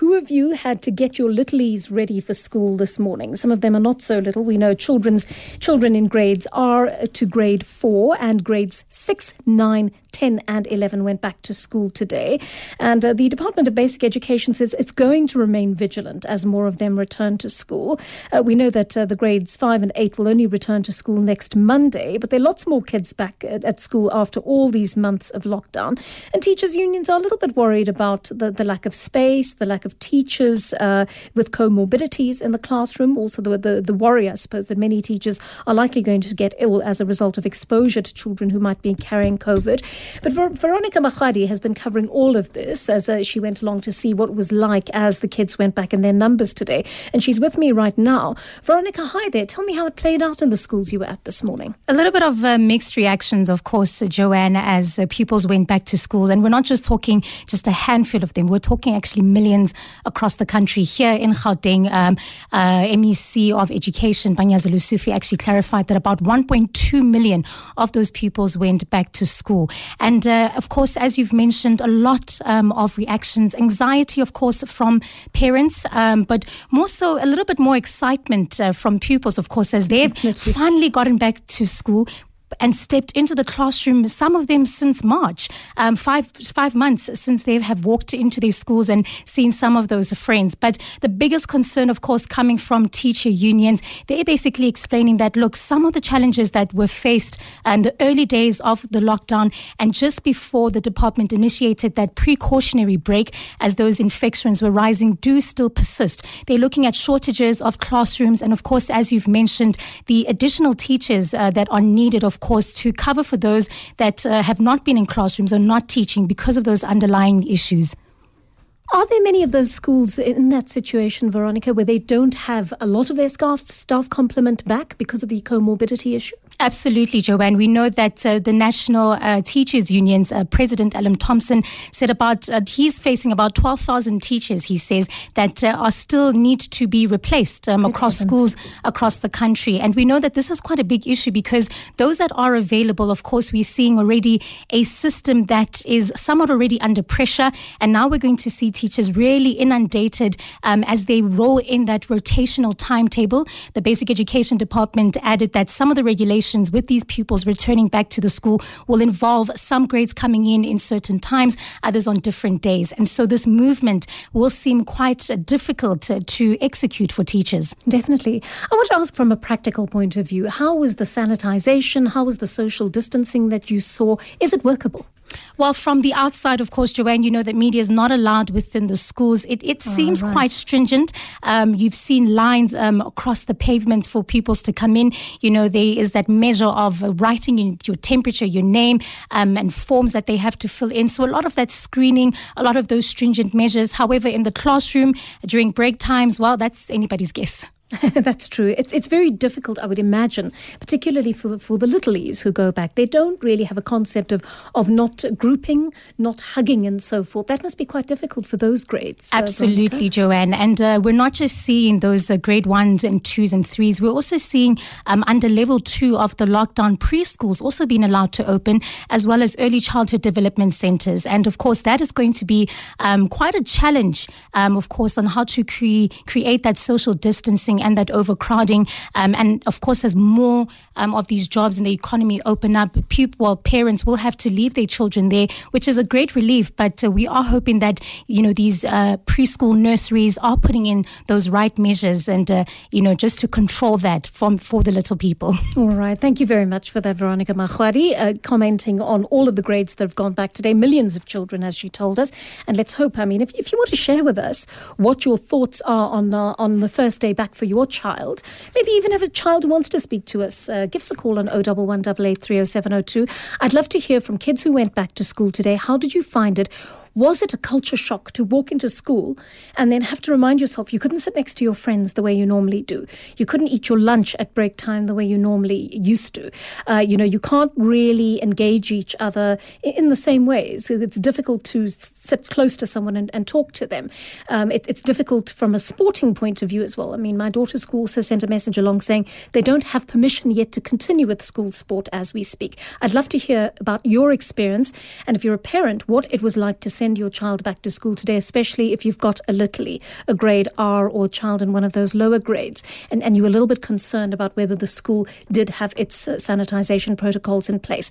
Who of you had to get your littlies ready for school this morning? Some of them are not so little. We know children's children in grades R to grade 4 and grades 6, 9, 10 and 11 went back to school today. And uh, the Department of Basic Education says it's going to remain vigilant as more of them return to school. Uh, we know that uh, the grades 5 and 8 will only return to school next Monday, but there are lots more kids back at, at school after all these months of lockdown. And teachers' unions are a little bit worried about the, the lack of space, the lack of teachers uh, with comorbidities in the classroom, also the, the, the worry, I suppose, that many teachers are likely going to get ill as a result of exposure to children who might be carrying COVID. But Ver- Veronica Makhoali has been covering all of this as uh, she went along to see what was like as the kids went back in their numbers today. And she's with me right now. Veronica, hi there. Tell me how it played out in the schools you were at this morning. A little bit of uh, mixed reactions, of course, Joanne, as uh, pupils went back to schools. And we're not just talking just a handful of them, we're talking actually millions across the country. Here in Gauteng, um, uh, MEC of Education, Panyaza Lesufi, actually clarified that about 1.2 million of those pupils went back to school. And uh, of course, as you've mentioned, a lot um, of reactions, anxiety, of course, from parents, um, but more so a little bit more excitement uh, from pupils, of course, as they've finally gotten back to school and stepped into the classroom. Some of them since March, um, five five months since they have walked into their schools and seen some of those friends. But the biggest concern, of course, coming from teacher unions, they're basically explaining that look, some of the challenges that were faced in the early days of the lockdown and just before the department initiated that precautionary break, as those infections were rising, do still persist. They're looking at shortages of classrooms, and of course, as you've mentioned, the additional teachers uh, that are needed, of course, to cover for those that uh, have not been in classrooms or not teaching because of those underlying issues. Are there many of those schools in that situation, Veronica, where they don't have a lot of their staff, staff complement back because of the comorbidity issue? Absolutely, Joanne. We know that uh, the National uh, Teachers Union's uh, President Allen Thompson said about uh, he's facing about 12,000 teachers, he says, that uh, are still need to be replaced um, across heavens. schools across the country. And we know that this is quite a big issue because those that are available, of course, we're seeing already a system that is somewhat already under pressure. And now we're going to see teachers really inundated um, as they roll in that rotational timetable. The Basic Education Department added that some of the regulations with these pupils returning back to the school will involve some grades coming in in certain times, others on different days. And so this movement will seem quite uh, difficult to execute for teachers. Definitely. I want to ask from a practical point of view how was the sanitization? How was the social distancing that you saw? Is it workable? Well, from the outside, of course, Joanne, you know that media is not allowed within the schools. It, it seems right. quite stringent. Um, you've seen lines um, across the pavements for pupils to come in. You know, there is that measure of writing in your temperature, your name, um, and forms that they have to fill in. So a lot of that screening, a lot of those stringent measures. However, in the classroom during break times, well, that's anybody's guess. That's true. It's it's very difficult, I would imagine, particularly for the, for the littlies who go back. They don't really have a concept of of not grouping, not hugging, and so forth. That must be quite difficult for those grades. uh, Absolutely, Veronica. Joanne. And uh, we're not just seeing those uh, grade ones and twos and threes. We're also seeing um, under level two of the lockdown preschools also being allowed to open, as well as early childhood development centers. And of course, that is going to be um, quite a challenge, um, of course, on how to cre- create that social distancing and that overcrowding. Um, and of course, as more um, of these jobs in the economy open up, pupil well, parents will have to leave their children there, which is a great relief. But uh, we are hoping that you know these uh, preschool nurseries are putting in those right measures and uh, you know just to control that from for the little people. All right. Thank you very much for that, Veronica Makhoali, uh, commenting on all of the grades that have gone back today. Millions of children, as she told us. And let's hope, I mean, if, if you want to share with us what your thoughts are on, uh, on the first day back for your child, maybe even have a child wants to speak to us, uh, give us a call on 011 30702. I'd love to hear from kids who went back to school today. How did you find it? Was it a culture shock to walk into school and then have to remind yourself you couldn't sit next to your friends the way you normally do? You couldn't eat your lunch at break time the way you normally used to. Uh, you know, you can't really engage each other in the same ways. It's difficult to sit close to someone and, and talk to them. Um, it, it's difficult from a sporting point of view as well. I mean, my daughter's school also sent a message along saying they don't have permission yet to continue with school sport as we speak. I'd love to hear about your experience and if you're a parent, what it was like to send send your child back to school today, especially if you've got a little, a grade R or child in one of those lower grades, and, and you're a little bit concerned about whether the school did have its uh, sanitization protocols in place.